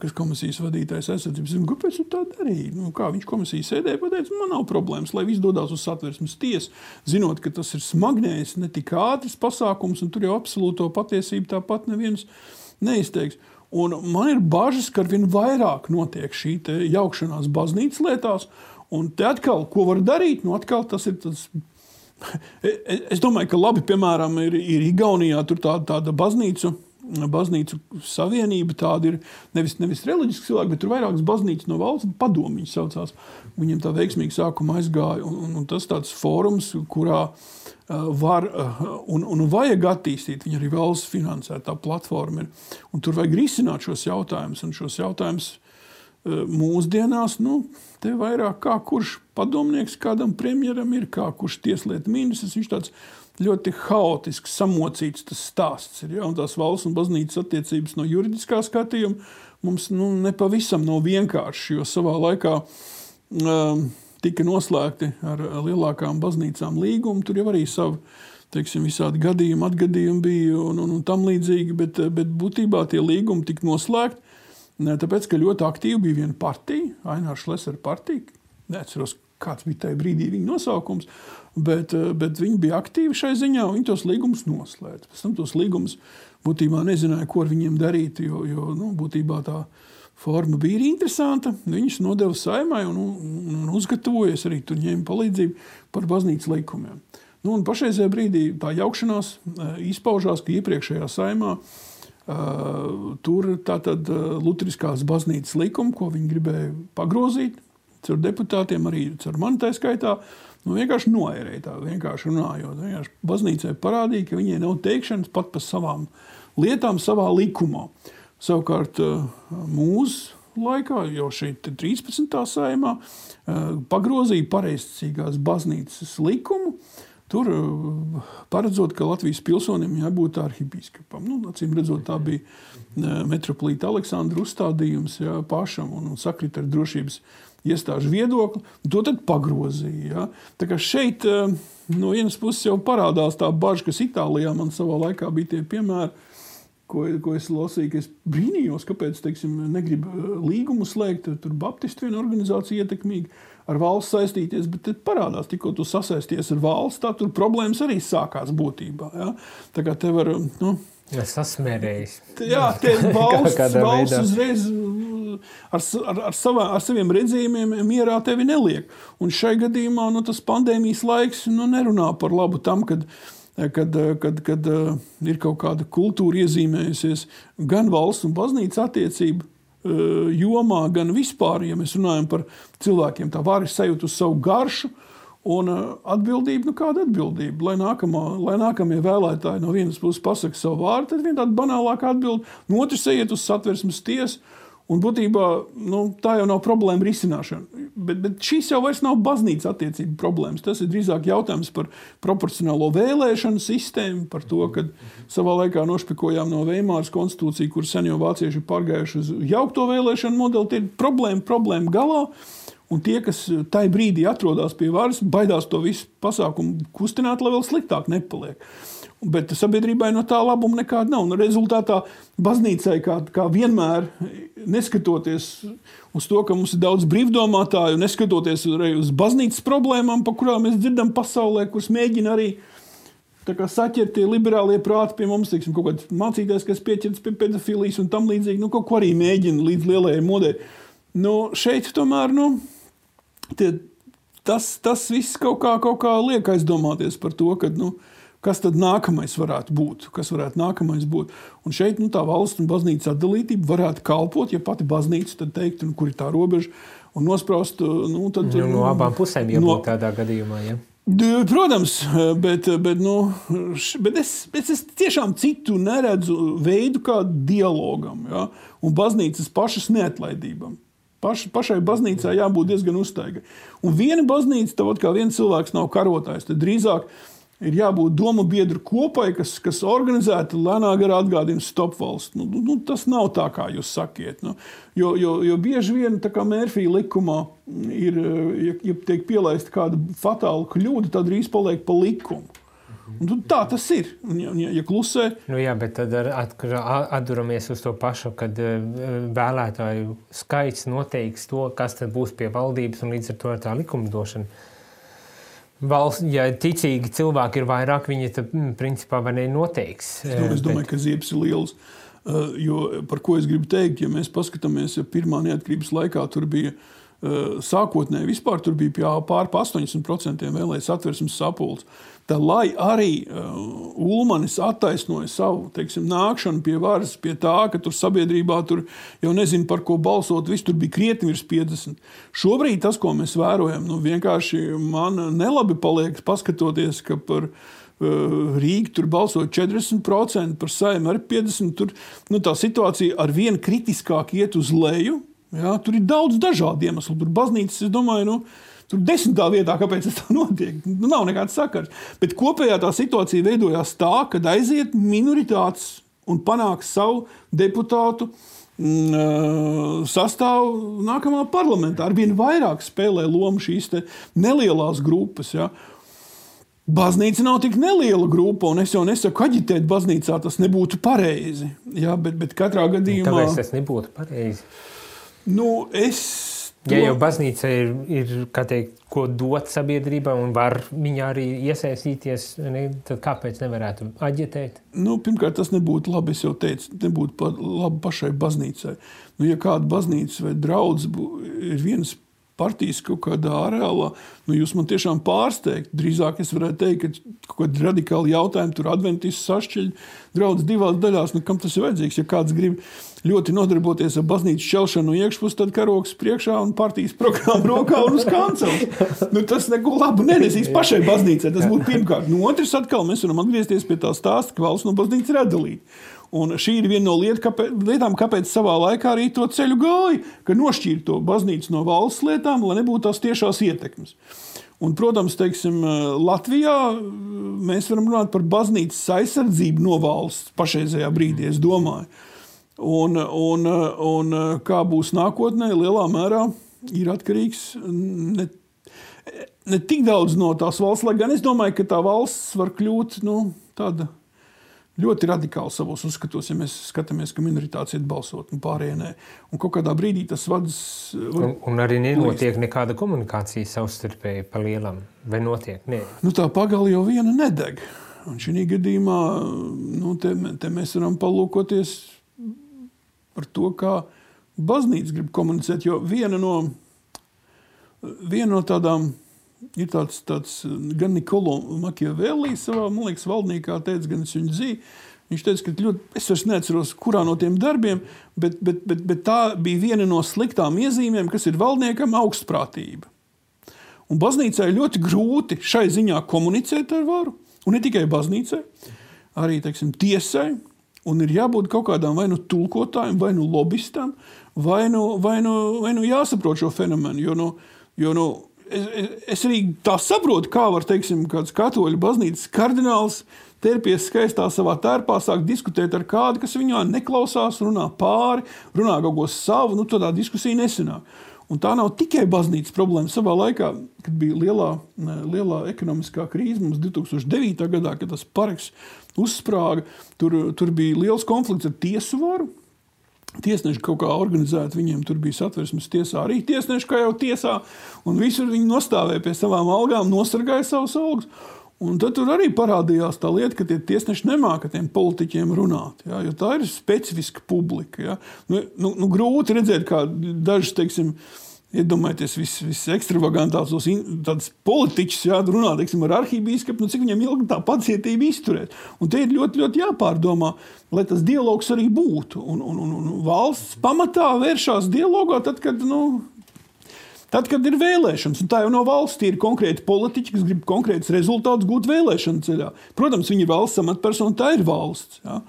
kas komisijas vadītājs aizsardzības zina, kāpēc viņš tā darīja. Nu, kā viņš komisijas sēdēja, pateica, man nav problēmas, lai viss dodas uz satversmes tiesu, zinot, ka tas ir smagnējs, ne tik ātrs pasākums, un tur jau absolūto patiesību tāpat neviens neizteiks. Un man ir bažas, ka ar vien vairāk notiek šī jaukšanās baznīcas lietās, un te atkal, ko var darīt, nu atkal tas ir tas Es domāju, ka labi, piemēram, ir, ir Igaunijā tā, tāda baznīca baznīcu savienība tāda ir nevis, nevis reliģiska cilvēka, bet tur vairākas baznīcas no valsts padomu viņas saucās. Viņiem tā veiksmīgi sākuma aizgāja, un, un, un tas tāds fórums, kurā uh, var uh, un, un vajag attīstīt, viņa arī valsts finansētā platforma ir, un tur vajag risināt šos jautājumus, un šos jautājumus uh, mūsdienās, nu, te vairāk kā kurš padomnieks kādam premjeram ir, kā kurš tieslietu ministrs, viņš tāds ļoti haotisks, samocīts tas stāsts ir. Ja? Un tās valsts un baznīcas attiecības no juridiskā skatījuma mums nu, nepavisam nav vienkārši, jo savā laikā um, tika noslēgti ar lielākām baznīcām līgumi. Tur jau arī savi teiksim, visādi gadījumi, atgadījumi bija un, un, un tam līdzīgi, bet, bet būtībā tie līgumi tika noslēgti. Tāpēc, ka ļoti aktīvi bija viena partija, Ainārs Lesera partija. Neatceros, kāds bija tajā brīdī viņa nosaukums. Bet, eh, bet viņi bija aktīvi šai ziņā, un viņi tos līgumus noslēdza. Pēc tam tos līgumus būtībā nezināja, ko ar viņiem darīt, jo, jo nu, būtībā tā forma bija interesanta. Viņus nodeva saimai un, un, un uzgatavojas arī tur ņēma palīdzību par baznīcas likumiem. Nu, pašreizajā brīdī tā jaukšanās eh, izpaužās, ka iepriekšējā saimā Uh, tur tātad uh, Lutriskās baznīcas likuma, ko viņi gribēja pagrozīt, caur deputātiem, arī caur mani tā skaitā, Nu, vienkārši noērēja tā, vienkārši runājot. Vienkārši baznīcai parādīja, ka viņai nav teikšanas pat par savām lietām, savā likumā. Savukārt eh, mūsu laikā, jau šeit 13. saimā, eh, pagrozīja pareizticīgās baznīcas likumu, Tur eh, paredzot, ka Latvijas pilsonim jābūt arhibīskapam. Nu, acīm redzot, tā bija metropolīta Aleksandra uzstādījums jā, pašam un, un sakrit ar drošības iestāžu viedokli, to tad pagrozīja. Ja? Tā kā šeit eh, no vienas puses jau parādās tā bažas, kas Itālijā man savā laikā bija tie piemēri, ko, ko es lasīju, ka es brīnījos, kāpēc teiksim, negribu līgumu slēgt. Tur Baptistu viena organizācija ietekmīga ar valsts saistīties, bet tad parādās, tikko tu sasaisties ar valsts, tā tur problēmas arī sākās būtībā. Ja? Tā kā te var. Nu, Es sasmērēju. Jā, tie valsts, valsts uzreiz ar, ar, ar, savā, ar saviem redzējumiem mierā tevi neliek. Un šai gadījumā nu, tas pandēmijas laiks nu, nerunā par labu tam, kad, kad, kad, kad uh, ir kaut kāda kultūra iezīmējusies gan valsts un baznīcas attiecību uh, jomā, gan vispār, ja mēs runājam par cilvēkiem, tā varas sajūta uz savu garšu. Un uh, atbildība, nu kāda atbildība? Lai, nākamā, lai nākamie vēlētāji no vienas puses pasakā savu vārdu, tad viena tāda banālāka atbilde, no otras ejiet uz satversmes tiesu. Un būtībā nu, tā jau nav problēma risināšana. Bet, bet šīs jau nav baznīcas attiecību problēmas. Tas ir drīzāk jautājums par proporcionālo vēlēšanu sistēmu, par to, ka savā laikā nošpikojām no Veimāras konstitūciju, kur sen jau vācieši ir pārgājuši uz jaukto vēlēšanu modeli. Tie ir problēma, problēma galā. Un tie, kas tajā brīdī atrodas pie varas, baidās to visu pasākumu kustināt, lai vēl sliktāk nepaliek. Bet sabiedrībai no tā labuma nekāda nav. Un rezultātā baznīcai, kā, kā vienmēr, neskatoties uz to, ka mums ir daudz brīvdomātāju, neskatoties arī uz baznīcas problēmām, par kurām mēs dzirdam pasaulē, kuras mēģina arī saķert tie liberālie prāti pie mums, teiksim, kaut kāds mācītājs, kas pieķerts pie pedofilijas un tam līdzīgi, nu, kaut ko arī mēģina līdz lielajai modei. Nu, šeit tomēr, nu, tie, tas, tas viss kaut kā, kaut kā liek aizdomāties par to, ka, nu, kas tad nākamais varētu būt. Kas varētu nākamais būt. Un šeit nu, tā valsts un baznīcas atdalītība varētu kalpot, ja pati baznīca tad teikt, nu, kur ir tā robeža, un nospraust nu, tad, nu, no abām pusēm, ja no, tādā gadījumā. Ja? Protams, bet, bet, nu, bet es, bet es tiešām citu neredzu veidu, kā dialogam ja? un baznīcas pašas neatlaidībam. Paš, pašai baznīcai jābūt diezgan uztaigai. Un viena baznīca, tāpat kā viens cilvēks nav karotājs, tad drīzāk ir jābūt domu biedru kopai, kas, kas organizēti lēnā garā atgādina stop valsts. Nu, nu, tas nav tā, kā jūs sakiet. Nu, jo, jo, jo bieži vien, Mērfija likumā, ir, ja, ja tiek pielaista kāda fatāla kļūda, tad drīz paliek pa likumu. Un tā tas ir. Un, ja, ja klusē, nu jā, bet tad atduramies uz to pašu, kad uh, vēlētāju skaits noteiks to, kas būs pie valdības un līdz ar to tā likumdošana. Valsts, ja ticīgi cilvēki ir vairāk, viņi tad, mm, principā, noteiks. Es domāju, es domāju bet... ka ziepes ir liels. Jo, par ko es gribu teikt, ja mēs paskatāmies, ja pirmā neatkarības laikā tur bija sākotnēji vispār tur bija pār 80% vēlējas atversmes sapulces. Tā, lai arī uh, Ulmanis attaisnoja savu teiksim, nākšanu pie varas, pie tā, ka tur sabiedrībā tur jau nezinu, par ko balsot, viss tur bija krietni virs 50. Šobrīd tas, ko mēs vērojam, nu, vienkārši man nelabi paliek paskatoties, ka par uh, Rīgā tur balso 40%, par saimnu arī 50%. Tur nu, tā situācija ar vien kritiskāk iet uz leju. Jā, tur ir daudz dažādu iemeslu. Tur baznīcas, es domāju, nu, Tur desmitā vietā, kāpēc tas tā notiek, nu, nav nekāds sakars. Bet kopējā tā situācija veidojās tā, ka aiziet minoritātes un panāks savu deputātu mm, sastāvu nākamā parlamentā. Arvien vairāk spēlē lomu šīs nelielās grupas. Ja. Baznīca nav tik neliela grupa, un es jau nesaku, aģitēt baznīcā tas nebūtu pareizi. Jā, bet, bet katrā gadījumā tas nebūtu pareizi. Nu, es Ja jau baznīca ir, ir teikt, ko dot sabiedrībai un var viņā arī iesaistīties, ne, tad kāpēc nevarētu aģitēt? Nu, pirmkārt, tas nebūtu labi. Es jau teicu, nebūtu pa, labi pašai baznīcai. Nu, ja kāda baznīca vai draugs ir viens partijas kaut kādā areālā, nu, jūs man tiešām pārsteigtu. Drīzāk es varētu teikt, ka kaut kādi radikāli jautājumi tur adventīvs sašķeļ draugs divās daļās. Nu, kam tas ir vajadzīgs? Ja kāds grib ļoti nodarboties ar baznīcas šķelšanu no iekšpuses, tad karoks priekšā un partijas programma rokā un uz kanceles. Nu, tas neko labu nenesīs pašai baznīcai. Tas būtu pirmkārt. No otras atkal mēs varam atgriezties pie tā stāsta, ka valsts no baznīcas ir atdalīta. Un šī ir viena no liet, kāpēc, lietām, kāpēc savā laikā arī to ceļu gāja, ka nošķīra to baznīcu no valsts lietām, lai nebūtu tās tiešās ietekmes. Un, protams, teiksim, Latvijā mēs varam runāt par baznīcas aizsardzību no valsts pašreizējā brīdī, es domāju. Un, un, un kā būs nākotnē, lielā mērā ir atkarīgs ne, ne tik daudz no tās valsts, lai gan es domāju, ka tā valsts var kļūt nu, tāda ļoti radikāli savos uzskatos, ja mēs skatāmies, ka minoritātes iet balsot un pārējie nē. Un kādā brīdī tas vads. Un, un arī nenotiek nekāda komunikācija savstarpēji pa lielam, vai notiek? Nē. Nu, tā pagali jau viena nedeg. Un šī gadījumā nu, te, te mēs varam palūkoties par to, kā baznīca grib komunicēt. Jo viena no, viena no tādām ir tāds, tāds gan Nikolo Makiavelli savā, man liekas, valdniekā teica, gan es viņu dzīvi. Viņš teica, ka ļoti, es vairs neatceros, kurā no tiem darbiem, bet, bet, bet, bet tā bija viena no sliktām iezīmēm, kas ir valdniekam augstprātība. Un baznīcai ļoti grūti šai ziņā komunicēt ar varu, un ne tikai baznīcai, arī teiksim, tiesai. Un ir jābūt kaut kādām vai nu tulkotājiem, vai nu lobbystam, vai nu, vai nu, vai nu jāsaprot šo fenomenu. Jo, nu, jo nu, es, es arī tā saprotu, kā var teiksim, kāds katoļu baznīcas kardināls terpies skaistā savā tērpā, sāk diskutēt ar kādu, kas viņā neklausās, runā pāri, runā kaut ko savu, nu tādā diskusija nesenāk. Un tā nav tikai baznīcas problēma. Savā laikā, kad bija lielā, lielā ekonomiskā krīze, mums 2009. gadā, kad tas parks uzsprāga, tur, tur bija liels konflikts ar tiesu varu. Tiesneši kaut kā organizēti, viņiem tur bija satversmes tiesā, arī tiesneši kā jau tiesā, un visur viņi nostāvēja pie savām algām, nosargāja savus algus. Un tad tur arī parādījās tā lieta, ka tie tiesneši nemāca tiem politiķiem runāt. Ja, tā ir specifiska publika. Ja. Nu, nu, nu, grūti redzēt, kā daži, teiksim, Iedomājieties, visekstravagantākos vis politiķus, jā, runā teiksim, ar arhīvbīskapu, nu, cik viņam ilgi tā pacietība izturēt. Un te ir ļoti, ļoti jāpārdomā, lai tas dialogs arī būtu. Un, un, un, un valsts pamatā vēršās dialogā tad, kad. Nu, Tad, kad ir vēlēšanas, un tā jau nav valsts, ir konkrēti politiķi, kas grib konkrētus rezultātus gūt vēlēšanu ceļā. Protams, viņi ir valsts amatpersona, tā ir valsts. Ja?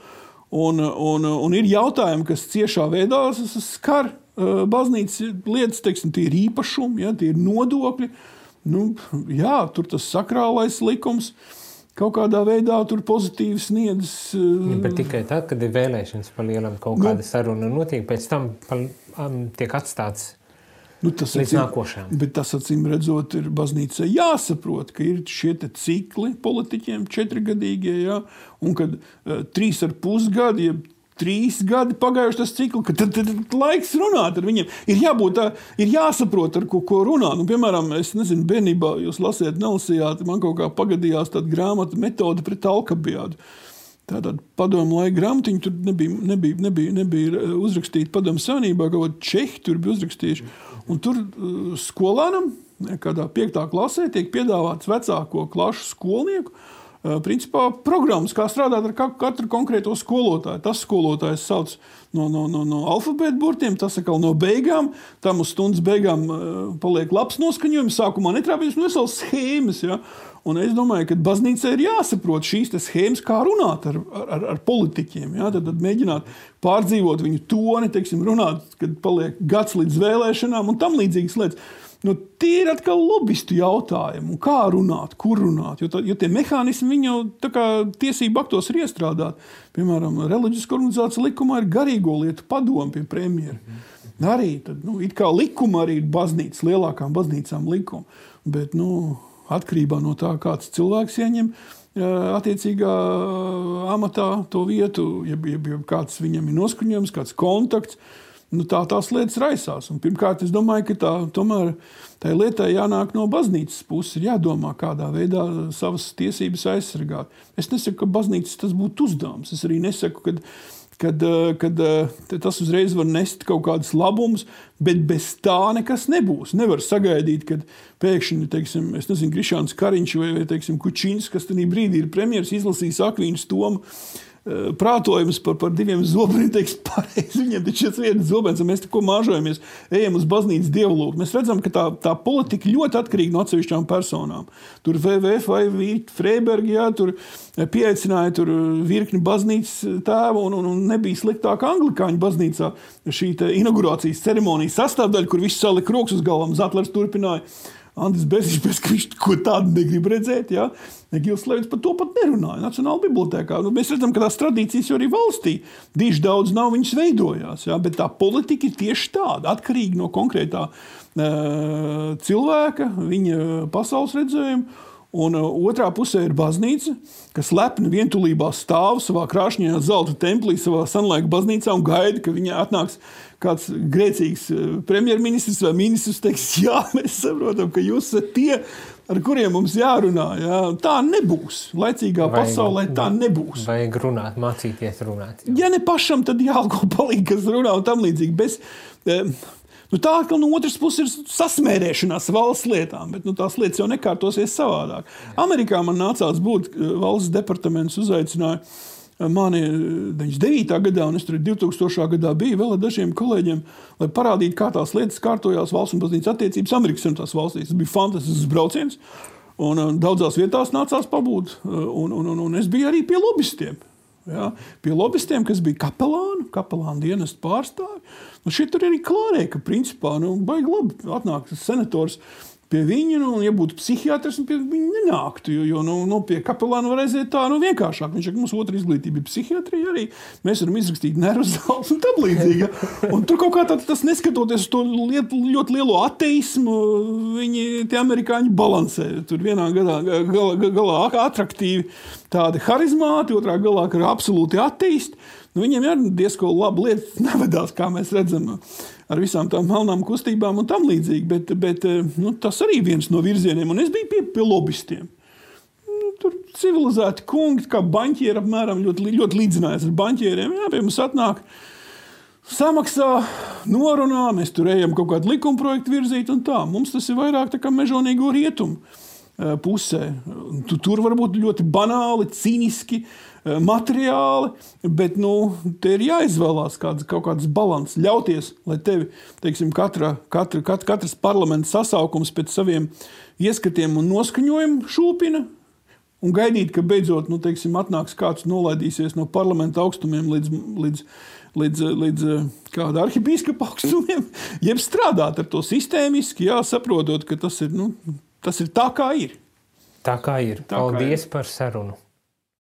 Un, un, un ir jautājumi, kas ciešā veidā skar baznīcas lietas, teiksim, tie ir īpašumi, ja, tie ir nodokļi. Nu, jā, tur tas sakrālais likums kaut kādā veidā tur pozitīvi sniedz. Ja, bet tikai tad, kad ir vēlēšanas par lielam kaut nu, kāda saruna notiek, pēc tam par, um, tiek atstāts nu, tas līdz acīm, nākošajam. Bet tas, acīm redzot, ir baznīcai jāsaprot, ka ir šie cikli politiķiem, četrgadīgie, ja, un kad uh, trīs ar pusgadi, ja trīs gadi pagājuši tas cikls, ka tad, tad, tad laiks runāt ar viņiem. Ir jābūt tā, ir jāsaprot, ar ko, ko runā. Nu, piemēram, es nezinu, bērnībā jūs lasījāt, nelasījāt, man kaut kā pagadījās tāda grāmata metode pret alkabiādu. Tātad padomu laika grāmatiņa tur nebija, nebija, nebija, nebija uzrakstīta padomu savienībā, kaut kā čehi tur bija uzrakstījuši. Un tur uh, skolēnam, kādā piektā klasē, tiek piedāvāts vecāko klašu skolnieku Eh, principā, programmas, kā strādāt ar katru konkrēto skolotāju. Tas skolotājs sauc no, no, no, no alfabēta burtiem, tas atkal no beigām. Tam uz stundas beigām uh, paliek labs noskaņojums. Sākumā netrāpīs nu, vesels schēmas. Ja? Un es domāju, ka baznīcai ir jāsaprot šīs schēmas, kā runāt ar, ar, ar politiķiem. Ja? Tad, tad mēģināt pārdzīvot viņu toni, teiksim, runāt, kad paliek gads līdz vēlēšanām un tam līdzīgas lietas. Nu, tie ir atkal lobbyistu jautājumi. Kā runāt, kur runāt? Jo, tā, jo tie mehānismi jau tiesību aktos ir iestrādāti. Piemēram, reliģiskā organizācija likumā ir garīgo lietu padomu pie premjera. Arī tad, nu, likuma arī ir baznīcas, lielākām baznīcām likuma. Bet nu, atkarībā no tā, kāds cilvēks ieņem attiecīgā amatā to vietu, ja, ja, ja kāds viņam ir noskaņojums, kāds kontakts nu, tā tās lietas raisās. Un pirmkārt, es domāju, ka tā, tomēr tai lietai jānāk no baznīcas puses, ir jādomā, kādā veidā savas tiesības aizsargāt. Es nesaku, ka baznīcas tas būtu uzdevums. Es arī nesaku, ka kad, kad tas uzreiz var nest kaut kādus labumus, bet bez tā nekas nebūs. Nevar sagaidīt, kad pēkšņi, teiksim, nezinu, Krišāns Kariņš vai, vai teiksim, Kučins, kas tajā brīdī ir premjerministrs, izlasīs Akvīnas Tomu Eh, prātojums par, par diviem zobeniem, teiks, pareizi. Viņiem taču ir viens zobens, un mēs tikko māžojamies, ejam uz baznīcas dievlūgu. Mēs redzam, ka tā, tā politika ļoti atkarīga no atsevišķām personām. Tur VVF vai Freibergi, jā, tur pieaicināja tur virkni baznīcas tēvu, un, un, un nebija sliktāk anglikāņu baznīcā šī inaugurācijas ceremonijas sastāvdaļa, kur viss salika rokas uz galvām. Zatlers turpināja. Andris Bēziņš, ka viņš ko tādu negrib redzēt. Ja? Gils Levits par to pat nerunāja Nacionālajā bibliotekā. Nu, mēs redzam, ka tās tradīcijas jau arī valstī diži daudz nav, viņas veidojās. Ja? Bet tā politika ir tieši tāda, atkarīga no konkrētā uh, cilvēka, viņa pasaules redzējuma. Un otrā pusē ir baznīca, kas lepni vientulībā stāv savā krāšņajā zelta templī, savā senlaika baznīcā un gaida, ka viņa atnāks kāds grēcīgs uh, premjerministrs vai ministrs. Teiks, jā, mēs saprotam, ka jūs esat tie, ar kuriem mums jārunā. Jā. Tā nebūs. Laicīgā vajag, pasaulē tā nebūs. Vajag runāt, mācīties runāt. Jā. Ja ne pašam, tad jāalgo palīdz, kas runā un tam līdzīgi. Bez, eh, Nu, tā kā no otras puses ir sasmērēšanās valsts lietām, bet nu, tās lietas jau nekārtosies savādāk. Amerikā man nācās būt eh, valsts departaments uzaicināja eh, mani 99. Eh, gadā, un es tur 2000. gadā biju vēl ar dažiem kolēģiem, lai parādītu, kā tās lietas kārtojās valsts un baznīcas attiecības Amerikas Savienotās valstīs. Tas bija fantastisks brauciens, un daudzās vietās nācās pabūt, un, un, un, un es biju arī pie lobbystiem. Ja, pie lobbystiem, kas bija kapelāni, kapelāna dienesta pārstāvji. Nu, šeit arī klārēja, ka principā nu, baigi labi atnāk senators pie viņa, nu, ja būtu psihiatrs, pie viņa nenāktu. Jo, jo nu, nu, pie kapelāna var aiziet tā nu, vienkāršāk. Viņš saka, ka mums otra izglītība ir psihiatrija arī. Mēs varam izrakstīt nervu zāles un tam līdzīgi. Un tur kaut kā tā, tas neskatoties uz to liet, ļoti lielo ateismu, viņi tie amerikāņi balansē. Tur vienā gadā, galā, galā attraktīvi tādi harizmāti, otrā galā ir absolūti ateisti. Nu, viņiem ir diezgan labi lietas, nevedās, kā mēs redzam ar visām tām melnām kustībām un tam līdzīgi. Bet, bet eh, nu, tas arī viens no virzieniem, un es biju pie, pie lobbystiem. Nu, tur civilizēti kungi, kā banķieri, apmēram ļoti, ļoti līdzinājās ar banķieriem. Jā, pie mums atnāk, samaksā, norunā, mēs tur ejam kaut kādu likumprojektu virzīt, un tā. Mums tas ir vairāk tā kā mežonīgo rietumu eh, pusē. Tur var būt ļoti banāli, cīniski materiāli, bet nu, te ir jāizvēlās kāds, kaut kāds līdzsvars, ļauties, lai tevi, teiksim, katra, katra, kat, katrs parlaments sasaukums pēc saviem ieskatiem un noskaņojumu šūpina. Un gaidīt, ka beidzot nu, teiksim, atnāks kāds nolaidīsies no parlamenta augstumiem līdz, līdz, līdz, līdz eh, kāda arhibīskapa augstumiem, jeb strādāt ar to sistēmiski, jā, saprotot, ka tas ir, nu, tas ir tā, kā ir. Tā kā ir. Tā Paldies kā ir. par sarunu!